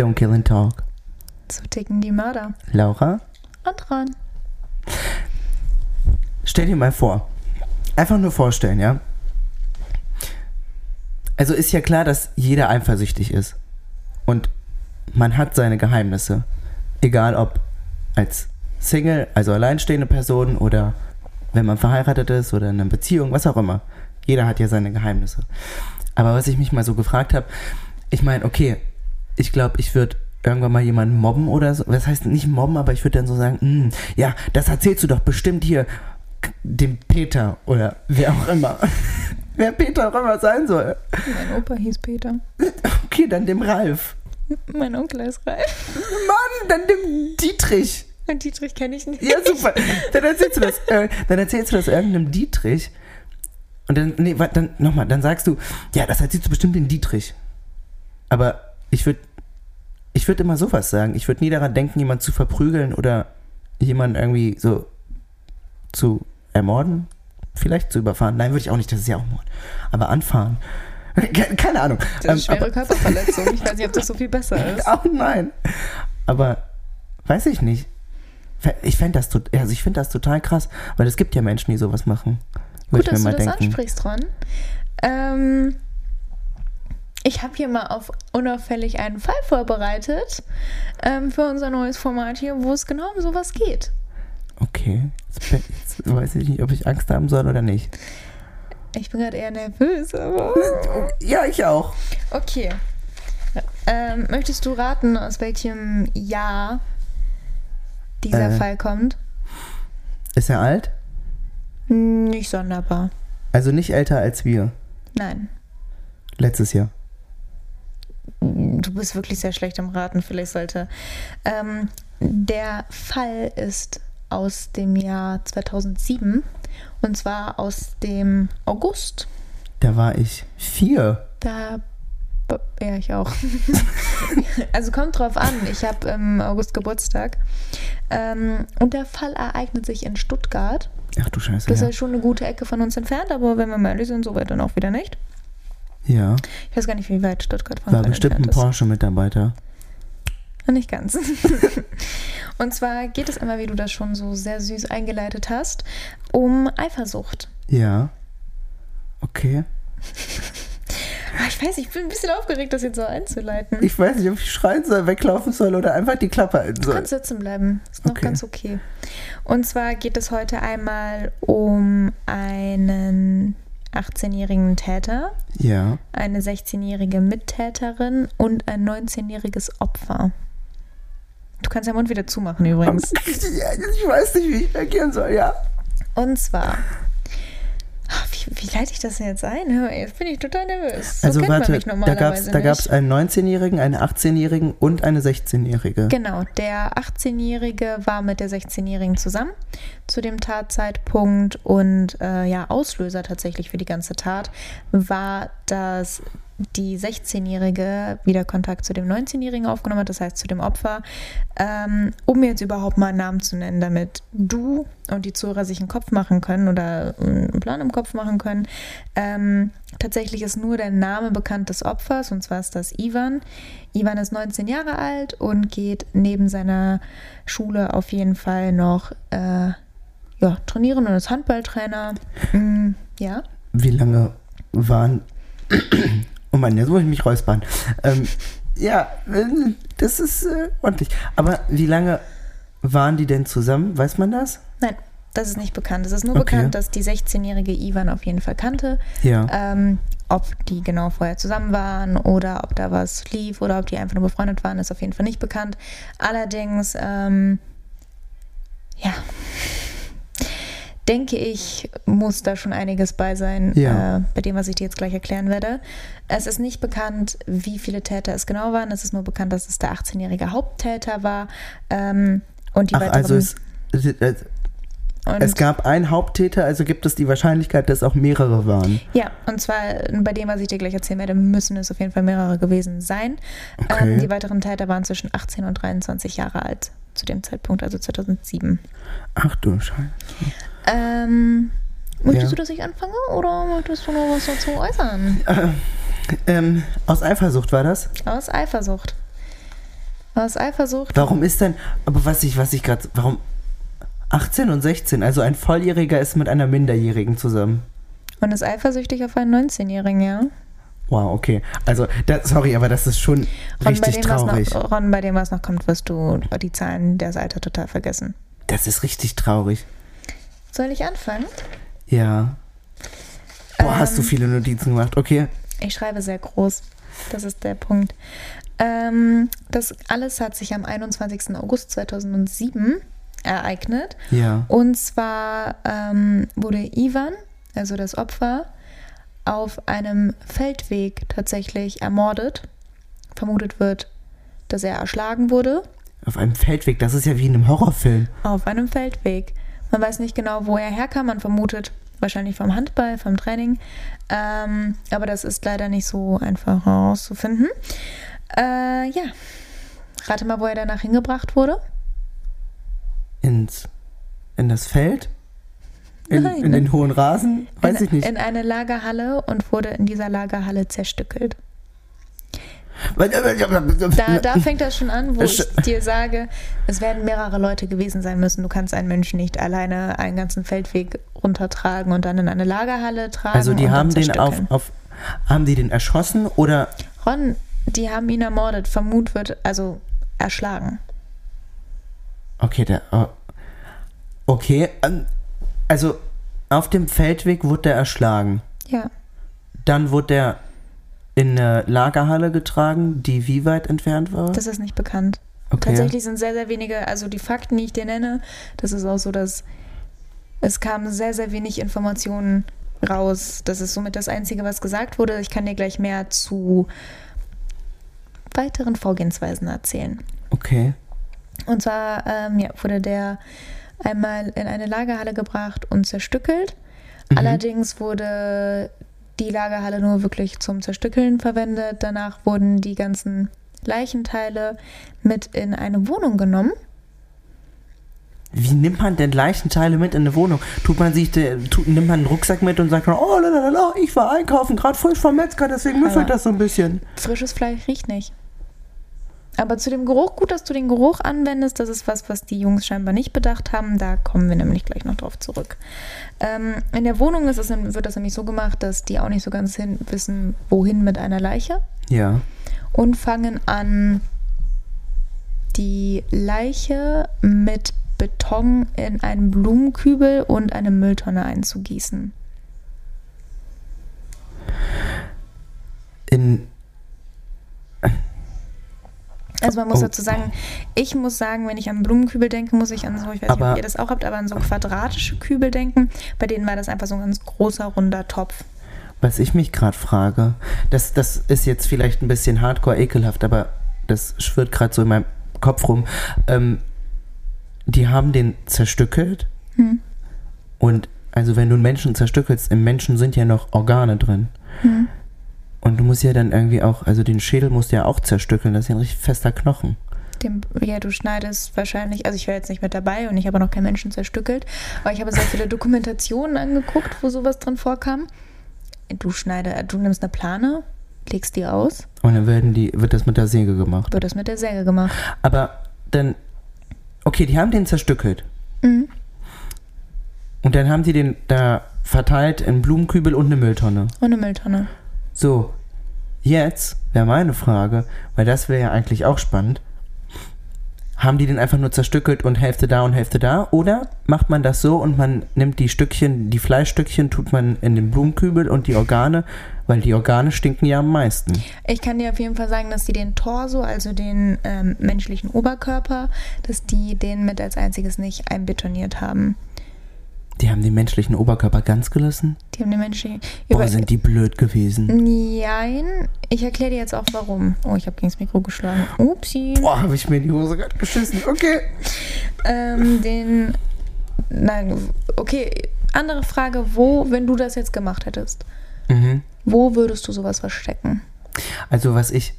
Don't Kill and Talk. So ticken die Mörder. Laura, Und Ron. stell dir mal vor. Einfach nur vorstellen, ja? Also ist ja klar, dass jeder eifersüchtig ist. Und man hat seine Geheimnisse. Egal ob als Single, also alleinstehende Person oder wenn man verheiratet ist oder in einer Beziehung, was auch immer. Jeder hat ja seine Geheimnisse. Aber was ich mich mal so gefragt habe, ich meine, okay, ich glaube, ich würde irgendwann mal jemanden mobben oder so. Das heißt nicht mobben, aber ich würde dann so sagen, "Hm, ja, das erzählst du doch bestimmt hier dem Peter oder wer auch immer. wer Peter auch immer sein soll. Mein Opa hieß Peter. Okay, dann dem Ralf. Mein Onkel ist Ralf. Mann, dann dem Dietrich. Und Dietrich kenne ich nicht. Ja, super. Dann erzählst du das, äh, dann erzählst du das irgendeinem Dietrich. Und dann, nee, warte, dann nochmal, dann sagst du, ja, das erzählst du bestimmt den Dietrich. Aber ich würde, ich würde immer sowas sagen. Ich würde nie daran denken, jemanden zu verprügeln oder jemanden irgendwie so zu ermorden. Vielleicht zu überfahren. Nein, würde ich auch nicht, das ist ja auch Mord. Aber anfahren. Ke- Keine Ahnung. Das ist Ähm, schwere Körperverletzung. Ich weiß nicht, ob das so viel besser ist. Oh nein. Aber weiß ich nicht. Ich fände das, also ich find das total krass, weil es gibt ja Menschen, die sowas machen. Gut, ich dass mir du mal das denken. ansprichst, Ron. Ähm, ich habe hier mal auf unauffällig einen Fall vorbereitet ähm, für unser neues Format hier, wo es genau um sowas geht. Okay. Jetzt, weiß ich nicht, ob ich Angst haben soll oder nicht. Ich bin gerade eher nervös, aber. Ja, ich auch. Okay. Ähm, möchtest du raten, aus welchem Jahr dieser Äh. Fall kommt? Ist er alt? Nicht sonderbar. Also nicht älter als wir. Nein. Letztes Jahr. Du bist wirklich sehr schlecht im Raten. Vielleicht sollte. Ähm, der Fall ist aus dem Jahr 2007 und zwar aus dem August. Da war ich vier. Da. Ja, ich auch. also kommt drauf an. Ich habe im August Geburtstag. Ähm, und der Fall ereignet sich in Stuttgart. Ach du Scheiße. Das ist Ja. ja schon eine gute Ecke von uns entfernt, aber wenn wir mal ehrlich sind, so weit dann auch wieder nicht. Ja. Ich weiß gar nicht, wie weit Stuttgart von War Köln bestimmt ein. Porsche-Mitarbeiter. Nicht ganz. Und zwar geht es immer, wie du das schon so sehr süß eingeleitet hast, um Eifersucht. Ja. Okay. Ah, Ich weiß, ich bin ein bisschen aufgeregt, das jetzt so einzuleiten. Ich weiß nicht, ob ich schreien soll, weglaufen soll oder einfach die Klappe halten Du soll. kannst sitzen bleiben. Ist noch Okay. ganz okay. Und zwar geht es heute einmal um einen 18-jährigen Täter, Ja. eine 16-jährige Mittäterin und ein 19-jähriges Opfer. Du kannst deinen Mund wieder zumachen übrigens. Ich weiß nicht, wie ich reagieren soll, ja. Und zwar. Wie, wie leite ich das denn jetzt ein? Jetzt bin ich total nervös. So Also kennt man warte, da gab es einen 19-Jährigen, einen 18-Jährigen und eine 16-Jährige. Genau, der 18-Jährige war mit der 16-Jährigen zusammen zu dem Tatzeitpunkt und äh, ja, Auslöser tatsächlich für die ganze Tat war, dass die 16-Jährige wieder Kontakt zu dem 19-Jährigen aufgenommen hat, das heißt zu dem Opfer, ähm, um jetzt überhaupt mal einen Namen zu nennen, damit du und die Zuhörer sich einen Kopf machen können oder einen Plan im Kopf machen können. Ähm, tatsächlich ist nur der Name bekannt des Opfers und zwar ist das Ivan. Ivan ist 19 Jahre alt und geht neben seiner Schule auf jeden Fall noch äh, ja, trainieren und ist Handballtrainer. Mm, ja. Wie lange waren. Oh Mann, jetzt muss ich mich räuspern. Ähm, ja, das ist äh, ordentlich. Aber wie lange waren die denn zusammen? Weiß man das? Nein, das ist nicht bekannt. Es ist nur Okay. bekannt, dass die 16-jährige Ivan auf jeden Fall kannte. Ja. Ähm, ob die genau vorher zusammen waren oder ob da was lief oder ob die einfach nur befreundet waren, ist auf jeden Fall nicht bekannt. Allerdings, ähm, ja, denke ich, muss da schon einiges bei sein, Ja. äh, bei dem, was ich dir jetzt gleich erklären werde. Es ist nicht bekannt, wie viele Täter es genau waren. Es ist nur bekannt, dass es der 18-jährige Haupttäter war. Ähm, und die Ach, weiteren, also es, und, es gab einen Haupttäter, also gibt es die Wahrscheinlichkeit, dass auch mehrere waren. Ja, und zwar bei dem, was ich dir gleich erzählen werde, müssen es auf jeden Fall mehrere gewesen sein. Okay. Ähm, die weiteren Täter waren zwischen 18 und 23 Jahre alt zu dem Zeitpunkt, also 2007. Ach du Scheiße. Ähm, möchtest Ja. du, dass ich anfange oder möchtest du noch was dazu äußern? Ähm, aus Eifersucht war das? Aus Eifersucht. Aus Eifersucht. Warum ist denn, aber was ich, was ich gerade, warum 18 und 16, also ein Volljähriger ist mit einer Minderjährigen zusammen. Und ist eifersüchtig auf einen 19-Jährigen, ja? Wow, okay. Also, das, sorry, aber das ist schon Ron, richtig dem, traurig. noch, Ron, bei dem, was noch kommt, wirst du die Zahlen der Seite total vergessen. Das ist richtig traurig. Soll ich anfangen? Ja. Boah, hast du Ähm, viele Notizen gemacht. Okay. Ich schreibe sehr groß. Das ist der Punkt. Ähm, das alles hat sich am 21. August 2007 ereignet. Ja. Und zwar ähm, wurde Ivan, also das Opfer, auf einem Feldweg tatsächlich ermordet. Vermutet wird, dass er erschlagen wurde. Auf einem Feldweg, das ist ja wie in einem Horrorfilm. Auf einem Feldweg. Man weiß nicht genau, wo er herkam. Man vermutet wahrscheinlich vom Handball, vom Training. Ähm, aber das ist leider nicht so einfach herauszufinden. Äh, ja. Rate mal, wo er danach hingebracht wurde. Ins, in das Feld? In, Nein. in den hohen Rasen? Weiß in, ich nicht. In eine Lagerhalle und wurde in dieser Lagerhalle zerstückelt. Da, da fängt das schon an, wo ich dir sage, es werden mehrere Leute gewesen sein müssen. Du kannst einen Menschen nicht alleine einen ganzen Feldweg runtertragen und dann in eine Lagerhalle tragen. also die haben den auf, auf haben die den erschossen oder Ron, die haben ihn ermordet. Vermut wird, also erschlagen. Okay, der oh, okay, ähm, also auf dem Feldweg wurde der erschlagen. Ja. Dann wurde der in eine Lagerhalle getragen, die wie weit entfernt war? Das ist nicht bekannt. okay. Tatsächlich sind sehr, sehr wenige, also die Fakten, die ich dir nenne, das ist auch so, dass es kamen sehr, sehr wenig Informationen raus. Das ist somit das Einzige, was gesagt wurde. Ich kann dir gleich mehr zu weiteren Vorgehensweisen erzählen. Okay. Und zwar ähm, ja, wurde der einmal in eine Lagerhalle gebracht und zerstückelt. Mhm. Allerdings wurde die Lagerhalle nur wirklich zum Zerstückeln verwendet. Danach wurden die ganzen Leichenteile mit in eine Wohnung genommen. Wie nimmt man denn Leichenteile mit in eine Wohnung? Tut man sich, tut, nimmt man einen Rucksack mit und sagt, oh, lalala, ich war einkaufen, gerade frisch vom Metzger, deswegen müffelt das so ein bisschen. Frisches Fleisch riecht nicht. Aber zu dem Geruch, gut, dass du den Geruch anwendest, das ist was, was die Jungs scheinbar nicht bedacht haben. Da kommen wir nämlich gleich noch drauf zurück. Ähm, in der Wohnung ist es, wird das nämlich so gemacht, dass die auch nicht so ganz hin, wissen, wohin mit einer Leiche Ja. und fangen an, die Leiche mit Beton in einen Blumenkübel und eine Mülltonne einzugießen. In, Also man muss Oh. dazu sagen, ich muss sagen, wenn ich an Blumenkübel denke, muss ich an so, ich weiß nicht, Aber- ob ihr das auch habt, aber an so quadratische Kübel denken. Bei denen war das einfach so ein ganz großer, runder Topf. was ich mich gerade frage, das, das ist jetzt vielleicht ein bisschen hardcore ekelhaft, aber das schwirrt gerade so in meinem Kopf rum. Ähm, die haben den zerstückelt Hm. und also wenn du einen Menschen zerstückelst, im Menschen sind ja noch Organe drin. Hm. Und du musst ja dann irgendwie auch, also den Schädel musst du ja auch zerstückeln, das ist ja ein richtig fester Knochen. Dem, ja, du schneidest wahrscheinlich, also ich war jetzt nicht mit dabei und ich habe noch keinen Menschen zerstückelt, aber ich habe sehr viele Dokumentationen angeguckt, wo sowas drin vorkam. Du schneide, du nimmst eine Plane, legst die aus, Und dann werden die, wird das mit der Säge gemacht. wird das mit der Säge gemacht. Aber dann, okay, die haben den zerstückelt. Mhm. Und dann haben die den da verteilt in Blumenkübel und eine Mülltonne. Und eine Mülltonne. So, jetzt wäre meine Frage, weil das wäre ja eigentlich auch spannend. Haben die den einfach nur zerstückelt und Hälfte da und Hälfte da? Oder macht man das so und man nimmt die Stückchen, die Fleischstückchen, tut man in den Blumenkübel und die Organe, weil die Organe stinken ja am meisten. Ich kann dir auf jeden Fall sagen, dass die den Torso, also den ähm, menschlichen Oberkörper, dass die den mit als einziges nicht einbetoniert haben. Die haben den menschlichen Oberkörper ganz gelassen? Die haben den menschlichen. Boah, sind die blöd gewesen. Nein, ich erkläre dir jetzt auch warum. Oh, ich habe gegen das Mikro geschlagen. Upsi. Boah, habe ich mir in die Hose gerade geschissen. Okay. Ähm, den. Nein, okay. Andere Frage, wo, wenn du das jetzt gemacht hättest, Mhm. wo würdest du sowas verstecken? Also was ich,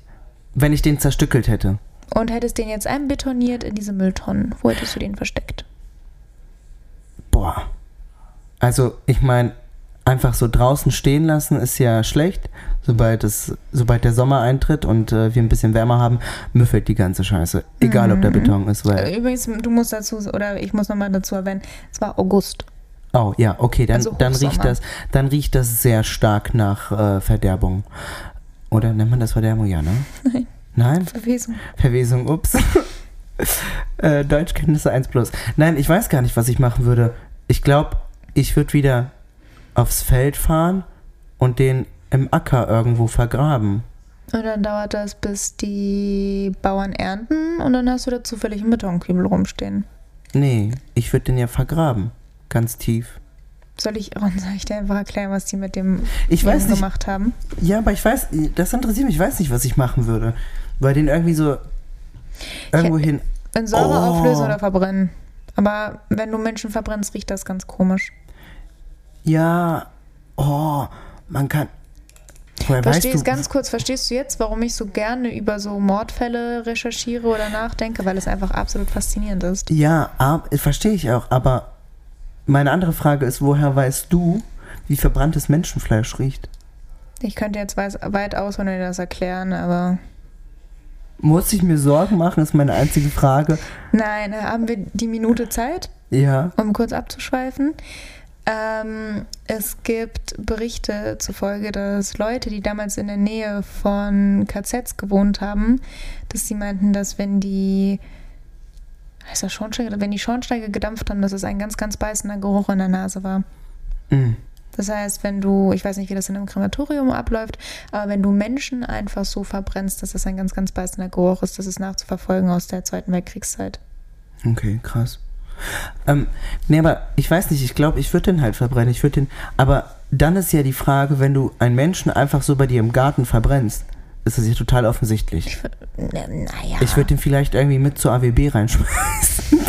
wenn ich den zerstückelt hätte, Und hättest den jetzt einbetoniert in diese Mülltonnen, wo hättest du den versteckt? boah. Also ich meine, einfach so draußen stehen lassen ist ja schlecht. Sobald, es, sobald der Sommer eintritt und äh, wir ein bisschen wärmer haben, müffelt die ganze Scheiße. Egal, ob der Mhm. Beton ist, weil. Äh, Übrigens, du musst dazu, oder ich muss nochmal dazu erwähnen, es war August. Oh, ja, okay, dann, Also dann, riecht das, dann riecht das sehr stark nach äh, Verderbung. Oder nennt man das Verderbung? Ja, ne? Nein. Nein? Verwesung. Verwesung, ups. äh, Deutschkenntnisse 1 plus. Nein, ich weiß gar nicht, was ich machen würde. Ich glaube, ich würde wieder aufs Feld fahren und den im Acker irgendwo vergraben. Und dann dauert das, bis die Bauern ernten und dann hast du da zufällig einen Betonkübel rumstehen. Nee, ich würde den ja vergraben. Ganz tief. Soll ich, oh, soll ich dir einfach erklären, was die mit dem Ich weiß nicht. gemacht haben? Ja, aber ich weiß, das interessiert mich. Ich weiß nicht, was ich machen würde. Weil den irgendwie so irgendwo hin. In Säure Oh. auflösen oder verbrennen. Aber wenn du Menschen verbrennst, riecht das ganz komisch. Ja, oh, man kann. Woher weißt Verstehst du? ganz kurz, verstehst du jetzt, warum ich so gerne über so Mordfälle recherchiere oder nachdenke? Weil es einfach absolut faszinierend ist. Ja, ab, verstehe ich auch, aber meine andere Frage ist, woher weißt du, wie verbranntes Menschenfleisch riecht? Ich könnte jetzt weit ausholen und das erklären, aber Muss ich mir Sorgen machen, ist meine einzige Frage. nein, haben wir die Minute Zeit? Ja. um kurz abzuschweifen. Ähm, es gibt Berichte zufolge, dass Leute, die damals in der Nähe von KZs gewohnt haben, dass sie meinten, dass wenn die heißt das Schornsteige, wenn die Schornsteige gedampft haben, dass es ein ganz, ganz beißender Geruch in der Nase war. Mm. Das heißt, wenn du, ich weiß nicht, wie das in einem Krematorium abläuft, aber wenn du Menschen einfach so verbrennst, dass das ein ganz, ganz beißender Geruch ist, das ist nachzuverfolgen aus der Zweiten Weltkriegszeit. Okay, krass. Ähm, nee, aber ich weiß nicht, ich glaube, ich würde den halt verbrennen. Ich würde den. Aber dann ist ja die Frage, wenn du einen Menschen einfach so bei dir im Garten verbrennst, ist das ja total offensichtlich. Na, naja. Ich würde den vielleicht irgendwie mit zur AWB reinschmeißen.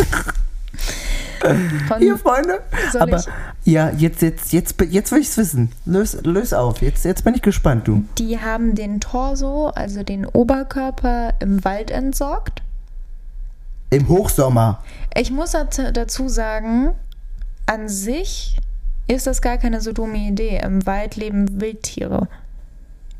Von- Hier, Freunde. Aber ich- ja, jetzt, jetzt, jetzt, jetzt will ich es wissen. Löse lös auf. Jetzt, jetzt bin ich gespannt, du. Die haben den Torso, also den Oberkörper, im Wald entsorgt. Im Hochsommer. Ich muss dazu sagen, an sich ist das gar keine so dumme Idee. Im Wald leben Wildtiere.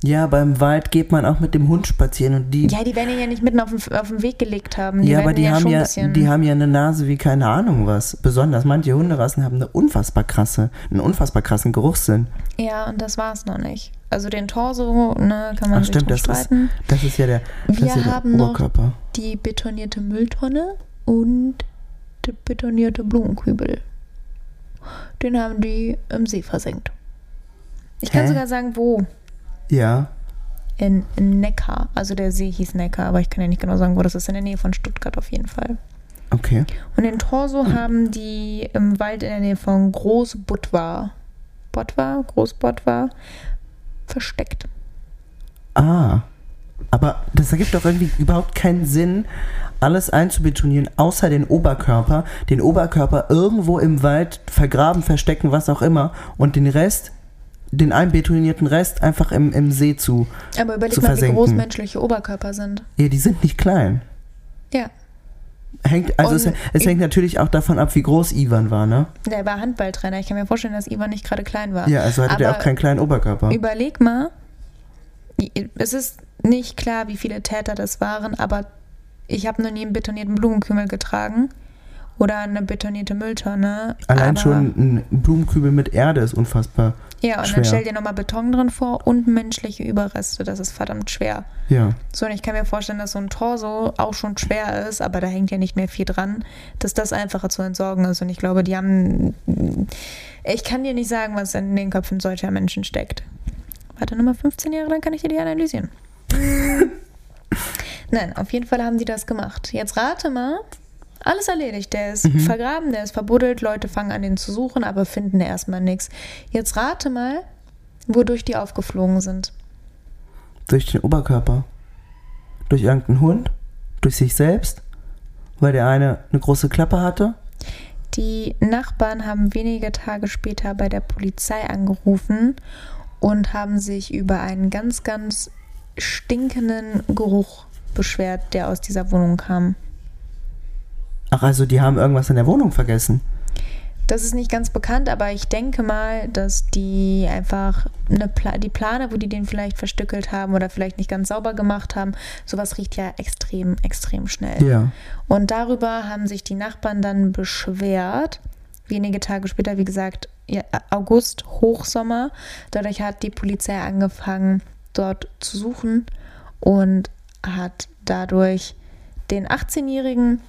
Ja, beim Wald geht man auch mit dem Hund spazieren und die. Ja, die werden ihn ja nicht mitten auf den, auf den Weg gelegt haben. Die ja, aber die ihn haben ja, die haben ja eine Nase wie keine Ahnung was. Besonders manche Hunderassen haben eine unfassbar krasse, einen unfassbar krassen Geruchssinn. ja, und das war's noch nicht. Also den Torso, ne, kann man Ach sich stimmt, das ist, streiten. das ist ja der, das Wir ist ja der haben noch- Oberkörper. Die betonierte Mülltonne und der betonierte Blumenkübel. Den haben die im See versenkt. Ich kann Hä? sogar sagen, wo. Ja. In, in Neckar. Also der See hieß Neckar, aber ich kann ja nicht genau sagen, wo das ist. In der Nähe von Stuttgart auf jeden Fall. Okay. Und den Torso haben die im Wald in der Nähe von Großbutwa, Botwa, Großbotwa, versteckt. Ah. Aber das ergibt doch irgendwie überhaupt keinen Sinn, alles einzubetonieren, außer den Oberkörper. Den Oberkörper irgendwo im Wald vergraben, verstecken, was auch immer. Und den Rest, den einbetonierten Rest, einfach im, im See zu. Aber überleg Zu mal, wie versenken. groß menschliche Oberkörper sind. Ja, die sind nicht klein. Ja, Hängt, also es, es hängt natürlich auch davon ab, wie groß Ivan war, ne? der war Handballtrainer. Ich kann mir vorstellen, dass Ivan nicht gerade klein war. Ja, also hatte der Aber auch keinen kleinen Oberkörper. Überleg mal, es ist nicht klar, wie viele Täter das waren, aber ich habe noch nie einen betonierten Blumenkümmel getragen oder eine betonierte Mülltonne. Allein schon ein Blumenkübel mit Erde ist unfassbar. Ja, und schwer. dann stell dir nochmal Beton drin vor und menschliche Überreste. Das ist verdammt schwer. Ja. So, und ich kann mir vorstellen, dass so ein Torso auch schon schwer ist, aber da hängt ja nicht mehr viel dran, dass das einfacher zu entsorgen ist. Und ich glaube, die haben. Ich kann dir nicht sagen, was in den Köpfen solcher Menschen steckt. Warte nochmal 15 Jahre, dann kann ich dir die analysieren. Nein, auf jeden Fall haben die das gemacht. Jetzt rate mal. Alles erledigt. Der ist vergraben, der ist verbuddelt. Leute fangen an, den zu suchen, aber finden erstmal nichts. Jetzt rate mal, wodurch die aufgeflogen sind. Durch den Oberkörper. Durch irgendeinen Hund. Durch sich selbst. Weil der eine eine große Klappe hatte. Die Nachbarn haben wenige Tage später bei der Polizei angerufen und haben sich über einen ganz, ganz stinkenden Geruch beschwert, der aus dieser Wohnung kam. Ach, also die haben irgendwas in der Wohnung vergessen. Das ist nicht ganz bekannt, aber ich denke mal, dass die einfach eine Pla die Plane, wo die den vielleicht verstückelt haben oder vielleicht nicht ganz sauber gemacht haben, sowas riecht ja extrem, extrem schnell. Ja. Und darüber haben sich die Nachbarn dann beschwert. Wenige Tage später, wie gesagt, August, Hochsommer. Dadurch hat die Polizei angefangen, dort zu suchen und hat dadurch den 18-jährigen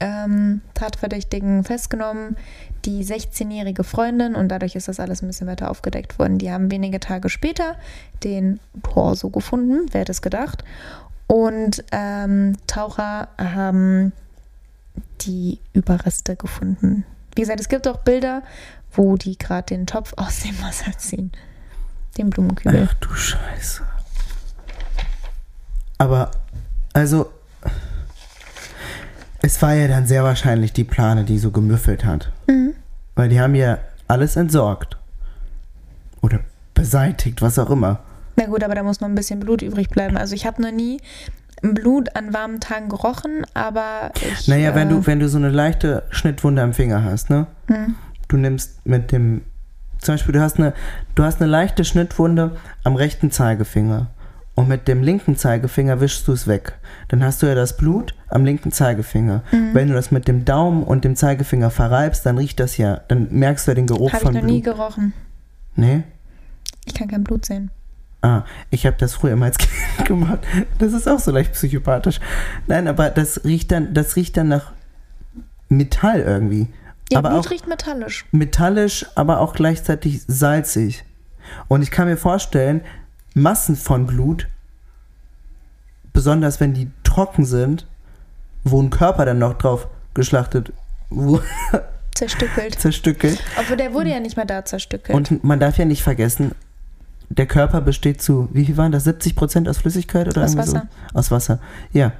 ähm, Tatverdächtigen festgenommen, die 16-jährige Freundin und dadurch ist das alles ein bisschen weiter aufgedeckt worden. Die haben wenige Tage später den Torso gefunden, wer hätte es gedacht. Und ähm, Taucher haben die Überreste gefunden. Wie gesagt, es gibt auch Bilder, wo die gerade den Topf aus dem Wasser ziehen. Den Blumenkübel. Ach du Scheiße. Aber, also, es war ja dann sehr wahrscheinlich die Plane, die so gemüffelt hat. Mhm. Weil die haben ja alles entsorgt. Oder beseitigt, was auch immer. Na gut, aber da muss noch ein bisschen Blut übrig bleiben. Also ich habe noch nie Blut an warmen Tagen gerochen, aber ich, Naja, wenn äh, du, wenn du so eine leichte Schnittwunde am Finger hast, ne? hm, Du nimmst mit dem, zum Beispiel, du hast eine, du hast eine leichte Schnittwunde am rechten Zeigefinger. Und mit dem linken Zeigefinger wischst du es weg. Dann hast du ja das Blut am linken Zeigefinger. Mhm. Wenn du das mit dem Daumen und dem Zeigefinger verreibst, dann riecht das ja, dann merkst du ja den Geruch habe ich von noch Blut. nie gerochen. nee? Ich kann kein Blut sehen. Ah, ich habe das früher mal als Kind gemacht. Das ist auch so leicht psychopathisch. Nein, aber das riecht dann, das riecht dann nach Metall irgendwie. Ja, aber Blut auch riecht metallisch. metallisch, aber auch gleichzeitig salzig. Und ich kann mir vorstellen, Massen von Blut, besonders wenn die trocken sind, wo ein Körper dann noch drauf geschlachtet, wo, Zerstückelt. zerstückelt. Obwohl der wurde ja nicht mal da zerstückelt. Und man darf ja nicht vergessen, der Körper besteht zu, wie viel waren das, 70 Prozent aus Flüssigkeit oder Aus Wasser. so? Aus Wasser, ja.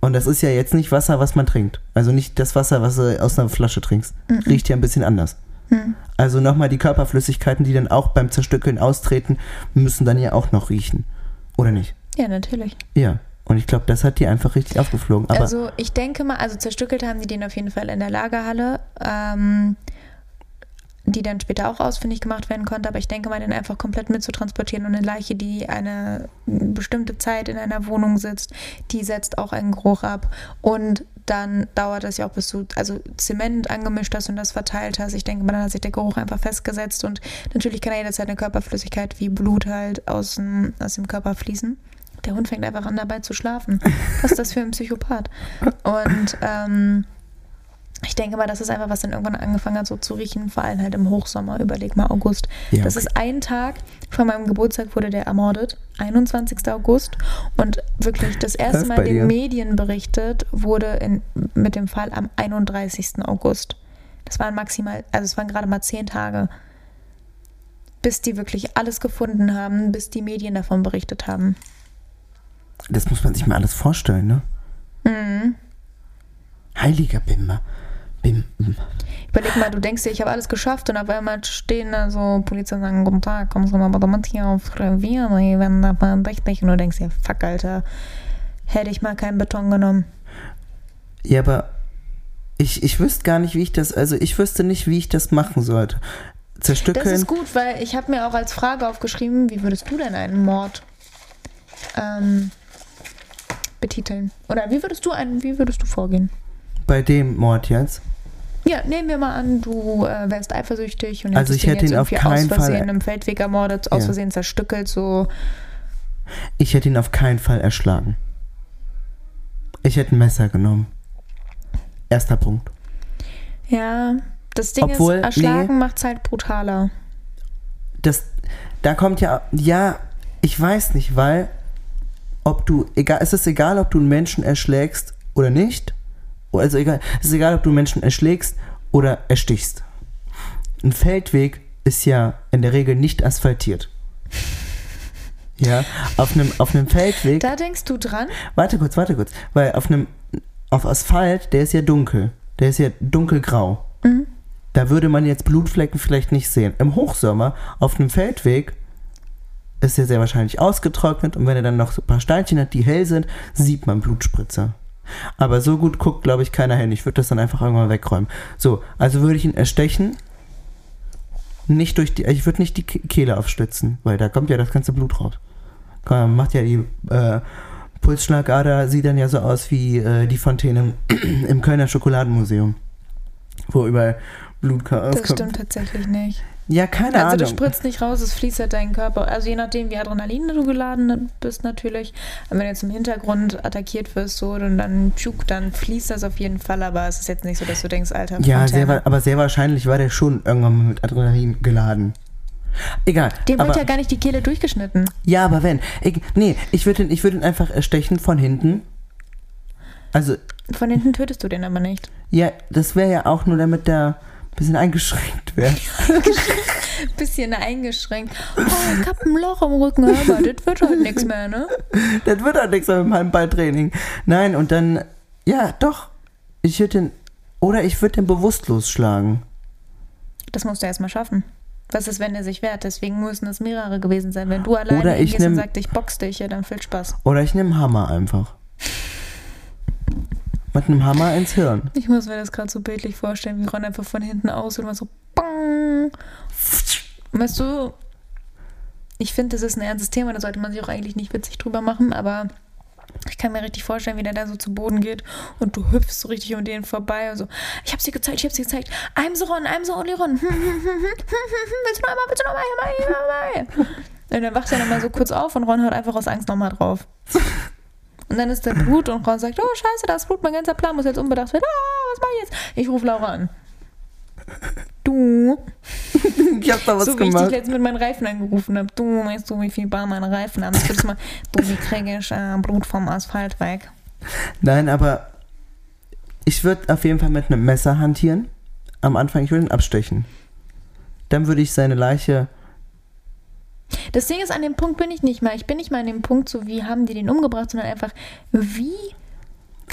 Und das ist ja jetzt nicht Wasser, was man trinkt. Also nicht das Wasser, was du aus einer Flasche trinkst. Riecht ja ein bisschen anders. Hm. Also nochmal die Körperflüssigkeiten, die dann auch beim Zerstückeln austreten, müssen dann ja auch noch riechen. Oder nicht? Ja, natürlich. Ja. Und ich glaube, das hat die einfach richtig aufgeflogen. Aber also ich denke mal, also zerstückelt haben die den auf jeden Fall in der Lagerhalle, ähm, die dann später auch ausfindig gemacht werden konnte. Aber ich denke mal, den einfach komplett mitzutransportieren und eine Leiche, die eine bestimmte Zeit in einer Wohnung sitzt, die setzt auch einen Geruch ab. Und dann dauert es ja auch, bis du also Zement angemischt hast und das verteilt hast. Ich denke mal, dann hat sich der Geruch einfach festgesetzt und natürlich kann ja jederzeit eine Körperflüssigkeit wie Blut halt aus dem, aus dem Körper fließen. Der Hund fängt einfach an dabei zu schlafen. Was ist das für ein Psychopath? Und ähm, ich denke mal, das ist einfach, was dann irgendwann angefangen hat, so zu riechen, vor allem halt im Hochsommer. Überleg mal, August. Ja, Das okay. ist ein Tag vor meinem Geburtstag wurde der ermordet, 21. August. Und wirklich das erste Mal den dir. Medien berichtet wurde in, mit dem Fall am 31. August. Das waren maximal, also es waren gerade mal zehn Tage, bis die wirklich alles gefunden haben, bis die Medien davon berichtet haben. das muss man sich mal alles vorstellen, ne? Mhm. Heiliger Bimmer. Bim. Überleg mal, du denkst dir, ich habe alles geschafft und auf einmal stehen da so Polizei und sagen, guten Tag, kommen Sie mal bitte mit hier auf Revier, wir werden da verdächtig. Und du denkst dir, fuck, Alter, hätte ich mal keinen Beton genommen. Ja, aber ich, ich wüsste gar nicht, wie ich das, also ich wüsste nicht, wie ich das machen sollte. Das Zerstückeln. ist gut, weil ich habe mir auch als Frage aufgeschrieben, wie würdest du denn einen Mord ähm, betiteln? Oder wie würdest du einen, wie würdest du vorgehen? Bei dem Mord jetzt. Ja, nehmen wir mal an, du äh, wärst eifersüchtig und Also hättest ich hätte ihn jetzt auf keinen aus Versehen Fall- im Feldweg ermordet, aus Ja. Versehen zerstückelt, so. Ich hätte ihn auf keinen Fall erschlagen. Ich hätte ein Messer genommen. Erster Punkt. Ja, das Ding Obwohl, ist, erschlagen macht's halt brutaler. Das, da kommt ja, ja, ich weiß nicht, weil, ob du, egal, es ist egal, ob du einen Menschen erschlägst oder nicht. Also egal, es ist egal, ob du Menschen erschlägst oder erstichst. Ein Feldweg ist ja in der Regel nicht asphaltiert. Ja, auf einem, auf einem Feldweg. Da denkst du dran? Warte kurz, warte kurz. Weil auf einem, auf Asphalt, der ist ja dunkel. Der ist ja dunkelgrau. Mhm. Da würde man jetzt Blutflecken vielleicht nicht sehen. Im Hochsommer auf einem Feldweg ist er sehr wahrscheinlich ausgetrocknet und wenn er dann noch so ein paar Steinchen hat, die hell sind, sieht man Blutspritzer. Aber so gut guckt, glaube ich, keiner hin. Ich würde das dann einfach irgendwann wegräumen. So, also würde ich ihn erstechen. Nicht durch die, ich würde nicht die Ke- Kehle aufschlitzen, weil da kommt ja das ganze Blut raus. Komm, Macht ja die äh, Pulsschlagader, sieht dann ja so aus wie äh, die Fontäne im, im Kölner Schokoladenmuseum. Wo überall Blut Das rauskommt. stimmt tatsächlich nicht. Ja, keine Also du Ahnung. spritzt nicht raus, es fließt halt deinen Körper. Also je nachdem, wie Adrenalin du geladen bist natürlich. Und wenn du jetzt im Hintergrund attackiert wirst so und dann tschuk, dann fließt das auf jeden Fall. Aber es ist jetzt nicht so, dass du denkst, Alter, Ja, sehr, aber sehr wahrscheinlich war der schon irgendwann mal mit Adrenalin geladen. Egal. Dem aber, wird ja gar nicht die Kehle durchgeschnitten. ja, aber wenn. Ich, nee, ich würde ihn, ich würd ihn einfach erstechen von hinten. Also, Von hinten tötest du den aber nicht. ja, das wäre ja auch nur, damit der ein bisschen eingeschränkt wäre. Bisschen eingeschränkt. Oh, ich hab ein Loch im Rücken, aber das wird halt nichts mehr, ne? das wird halt nichts mehr mit meinem Balltraining. Nein, und dann, ja, doch. Ich würde den, oder ich würde den bewusstlos schlagen. Das musst du erstmal schaffen. Was ist, wenn er sich wehrt? Deswegen müssen es mehrere gewesen sein. Wenn du alleine Oder ich hingehst und sagst, ich box dich, ja, dann viel Spaß. Oder ich nehme Hammer einfach. Mit einem Hammer ins Hirn. Ich muss mir das gerade so bildlich vorstellen, wie Ron einfach von hinten aus und mal so bang. Weißt du, ich finde, das ist ein ernstes Thema, da sollte man sich auch eigentlich nicht witzig drüber machen, aber ich kann mir richtig vorstellen, wie der da so zu Boden geht und du hüpfst so richtig um den vorbei und so. Ich hab's dir gezeigt, ich hab's dir gezeigt. I'm so Ron, I'm so only Ron. willst du noch einmal, willst du noch mal, hier mal, hier mal. Und dann wacht er nochmal so kurz auf und Ron haut einfach aus Angst nochmal drauf. Und dann ist da Blut und Ron sagt, oh scheiße, da ist Blut, mein ganzer Plan muss jetzt umbedacht werden. Ah, was mach ich jetzt? Ich rufe Laura an. Du, Ich hab da was so wie ich dich gemacht. letztens mit meinen Reifen angerufen habe. Du, weißt du, wie viel Bar meine Reifen haben? Ich würde mal, du, wie kriege ich äh, Blut vom Asphalt weg? Nein, aber ich würde auf jeden Fall mit einem Messer hantieren. Am Anfang, ich würde ihn abstechen. Dann würde ich seine Leiche. Das Ding ist, an dem Punkt bin ich nicht mehr. Ich bin nicht mal an dem Punkt, so wie haben die den umgebracht, sondern einfach, wie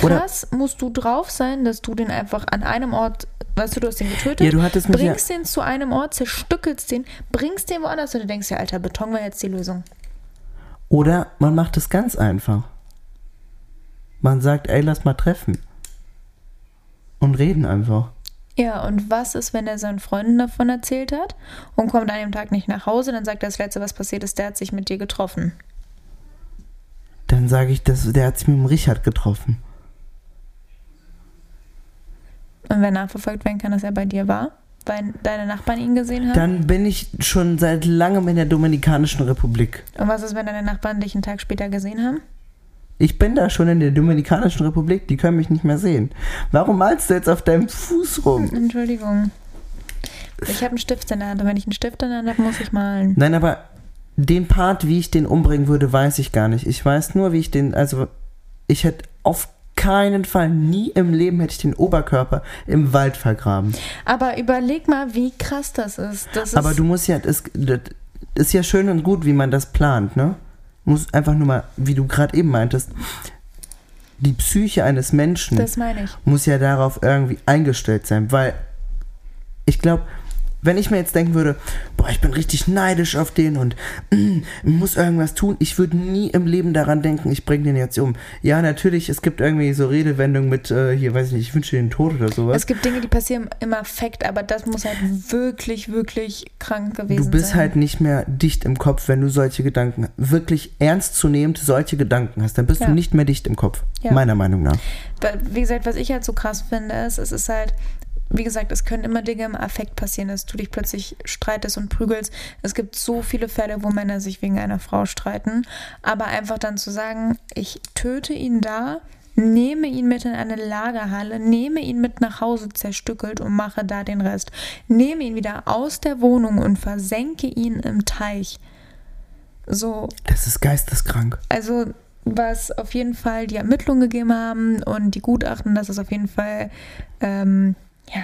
Oder- krass musst du drauf sein, dass du den einfach an einem Ort, weißt du, du hast den getötet, Ja, du hattest mich ja. bringst den zu einem Ort, zerstückelst den, bringst den woanders und du denkst ja, alter, Beton war jetzt die Lösung. Oder man macht es ganz einfach. Man sagt, ey, lass mal treffen. Und reden einfach. Ja, und was ist, wenn er seinen Freunden davon erzählt hat und kommt an dem Tag nicht nach Hause, dann sagt er, das Letzte, was passiert ist, der hat sich mit dir getroffen. Dann sage ich, das, der hat sich mit dem Richard getroffen. Und wenn nachverfolgt werden kann, dass er bei dir war, weil deine Nachbarn ihn gesehen haben. Dann bin ich schon seit langem in der Dominikanischen Republik. und was ist, wenn deine Nachbarn dich einen Tag später gesehen haben? Ich bin da schon in der Dominikanischen Republik, die können mich nicht mehr sehen. Warum malst du jetzt auf deinem Fuß rum? Entschuldigung. Ich habe einen Stift in der Hand und wenn ich einen Stift in der Hand habe, muss ich malen. Nein, aber den Part, wie ich den umbringen würde, weiß ich gar nicht. Ich weiß nur, wie ich den, also ich hätte auf keinen Fall, nie im Leben hätte ich den Oberkörper im Wald vergraben. Aber überleg mal, wie krass das ist. Das ist Aber du musst ja, das, das ist ja schön und gut, wie man das plant, ne? Muss einfach nur mal, wie du gerade eben meintest, die Psyche eines Menschen das meine ich. muss ja darauf irgendwie eingestellt sein, weil ich glaube, wenn ich mir jetzt denken würde, boah, ich bin richtig neidisch auf den und mm, muss irgendwas tun, ich würde nie im Leben daran denken, ich bringe den jetzt um. Ja, natürlich, es gibt irgendwie so Redewendungen mit, äh, hier, weiß ich nicht, ich wünsche dir den Tod oder sowas. Es gibt Dinge, die passieren im Affekt, aber das muss halt wirklich, wirklich krank gewesen Du bist sein. halt nicht mehr dicht im Kopf, wenn du solche Gedanken, wirklich ernstzunehmend solche Gedanken hast, dann bist Ja. du nicht mehr dicht im Kopf, Ja. meiner Meinung nach. Wie gesagt, was ich halt so krass finde, ist, es ist halt, wie gesagt, es können immer Dinge im Affekt passieren, dass du dich plötzlich streitest und prügelst. Es gibt so viele Fälle, wo Männer sich wegen einer Frau streiten. Aber einfach dann zu sagen, ich töte ihn da, nehme ihn mit in eine Lagerhalle, nehme ihn mit nach Hause zerstückelt und mache da den Rest. Nehme ihn wieder aus der Wohnung und versenke ihn im Teich. So, Das ist geisteskrank. also was auf jeden Fall die Ermittlungen gegeben haben und die Gutachten, dass es auf jeden Fall ähm, ja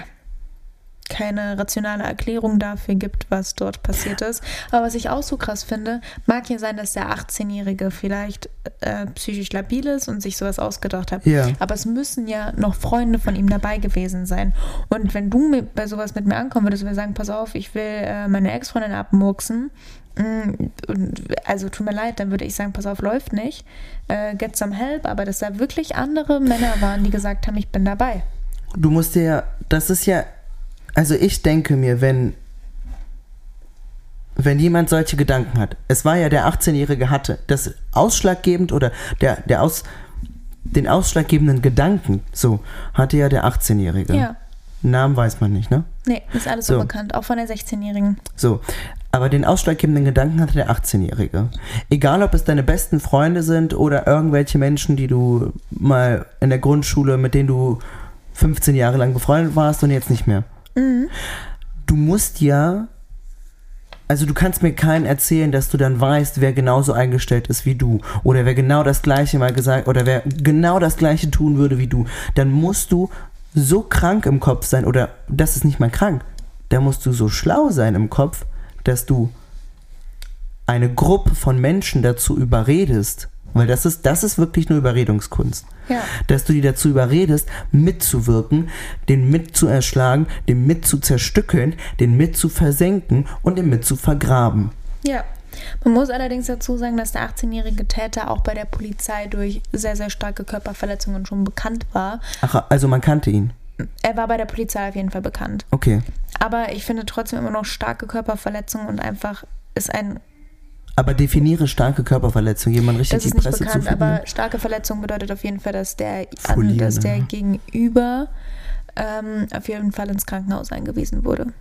keine rationale Erklärung dafür gibt, was dort passiert ist. Aber was ich auch so krass finde, mag ja sein, dass der 18-Jährige vielleicht äh, psychisch labil ist und sich sowas ausgedacht hat. Ja. Aber es müssen ja noch Freunde von ihm dabei gewesen sein. Und wenn du mit, bei sowas mit mir ankommen würdest, wir sagen, pass auf, ich will äh, meine Ex-Freundin abmurksen, Mm, und- Also tut mir leid, dann würde ich sagen, pass auf, läuft nicht. Äh, get some help, aber dass da wirklich andere Männer waren, die gesagt haben, ich bin dabei. Du musst dir ja, das ist ja, also ich denke mir, wenn, wenn jemand solche Gedanken hat, es war ja der 18-Jährige hatte, das ausschlaggebend oder der, der aus, den ausschlaggebenden Gedanken, so, hatte ja der 18-Jährige. Ja. Namen weiß man nicht, ne? Nee, ist alles So. unbekannt, auch von der 16-Jährigen. So, aber den ausschlaggebenden Gedanken hatte der 18-Jährige. Egal, ob es deine besten Freunde sind oder irgendwelche Menschen, die du mal in der Grundschule, mit denen du 15 Jahre lang befreundet warst und jetzt nicht mehr. Mhm. Du musst ja, also du kannst mir keinen erzählen, dass du dann weißt, wer genauso eingestellt ist wie du oder wer genau das gleiche mal gesagt oder wer genau das gleiche tun würde wie du. Dann musst du so krank im Kopf sein oder das ist nicht mal krank. Da musst du so schlau sein im Kopf, dass du eine Gruppe von Menschen dazu überredest, weil das ist das ist wirklich nur Überredungskunst Ja. dass du die dazu überredest, mitzuwirken, den mit zu erschlagen, den mit zu zerstückeln, den mit zu versenken und den mit zu vergraben. Ja. Man muss allerdings dazu sagen, dass der 18-jährige Täter auch bei der Polizei durch sehr, sehr starke Körperverletzungen schon bekannt war. Ach, also man kannte ihn. Er war bei der Polizei auf jeden Fall bekannt. Okay. Aber ich finde trotzdem immer noch starke Körperverletzungen und einfach ist ein. Aber definiere starke Körperverletzung, jemand richtig Das ist die nicht Presse bekannt, zu aber starke Verletzung bedeutet auf jeden Fall, dass der, Verlieren, dass der ja. Gegenüber ähm, auf jeden Fall ins Krankenhaus eingewiesen wurde.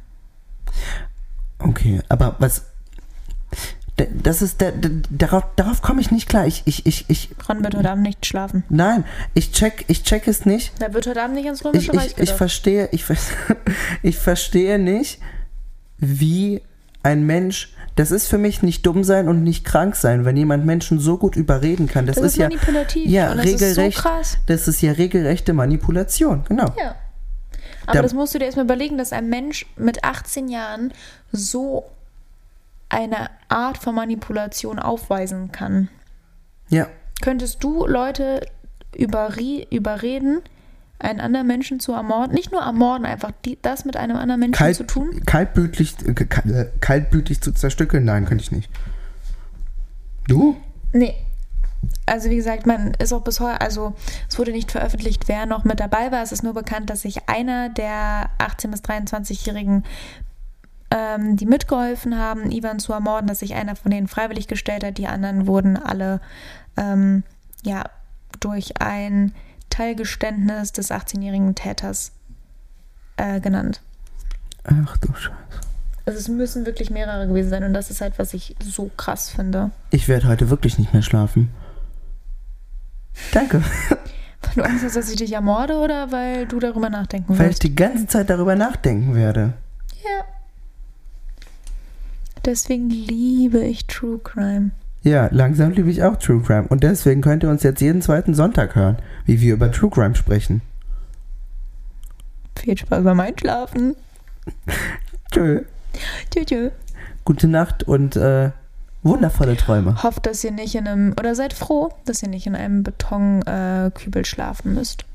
Okay, aber was. Das ist der, d- darauf, darauf komme ich nicht klar. Ich, ich, ich, ich, Ron wird heute Abend nicht schlafen. nein, ich check, ich check es nicht. Da wird heute Abend nicht ins Ich, römische Reich ich, ich verstehe, ich, ich verstehe nicht, wie ein Mensch, das ist für mich nicht dumm sein und nicht krank sein, wenn jemand Menschen so gut überreden kann. Das, Das ist, ist ja manipulativ Ja, und das ist so regelrecht. krass. Das ist ja regelrechte Manipulation, genau. Ja. Aber Da- das musst du dir erstmal überlegen, dass ein Mensch mit 18 Jahren so eine Art von Manipulation aufweisen kann. Ja, Könntest du Leute überre überreden, einen anderen Menschen zu ermorden? Nicht nur ermorden, einfach die, das mit einem anderen Menschen Kalt, zu tun? kaltblütig, äh, äh, kaltblütig zu zerstückeln? Nein, könnte ich nicht. Du? Nee. Also wie gesagt, man ist auch bis heute, also es wurde nicht veröffentlicht, wer noch mit dabei war. Es ist nur bekannt, dass sich einer der 18- bis 23-Jährigen, ähm, die mitgeholfen haben, Ivan zu ermorden, dass sich einer von denen freiwillig gestellt hat. Die anderen wurden alle ähm, ja, durch ein Teilgeständnis des 18-jährigen Täters äh, genannt. Ach du Scheiße. Also es müssen wirklich mehrere gewesen sein und das ist halt, was ich so krass finde. Ich werde heute wirklich nicht mehr schlafen. Danke. Weil du Angst hast, dass ich dich ermorde oder weil du darüber nachdenken Weil ich wirst? die ganze Zeit darüber nachdenken werde. Ja. Deswegen liebe ich True Crime. Ja, langsam liebe ich auch True Crime. Und deswegen könnt ihr uns jetzt jeden zweiten Sonntag hören, wie wir über True Crime sprechen. Viel Spaß beim Einschlafen. Tschö. Tschö, tschö. Gute Nacht und äh, wundervolle Träume. Hofft, dass ihr nicht in einem, oder seid froh, dass ihr nicht in einem Betonkübel äh, schlafen müsst.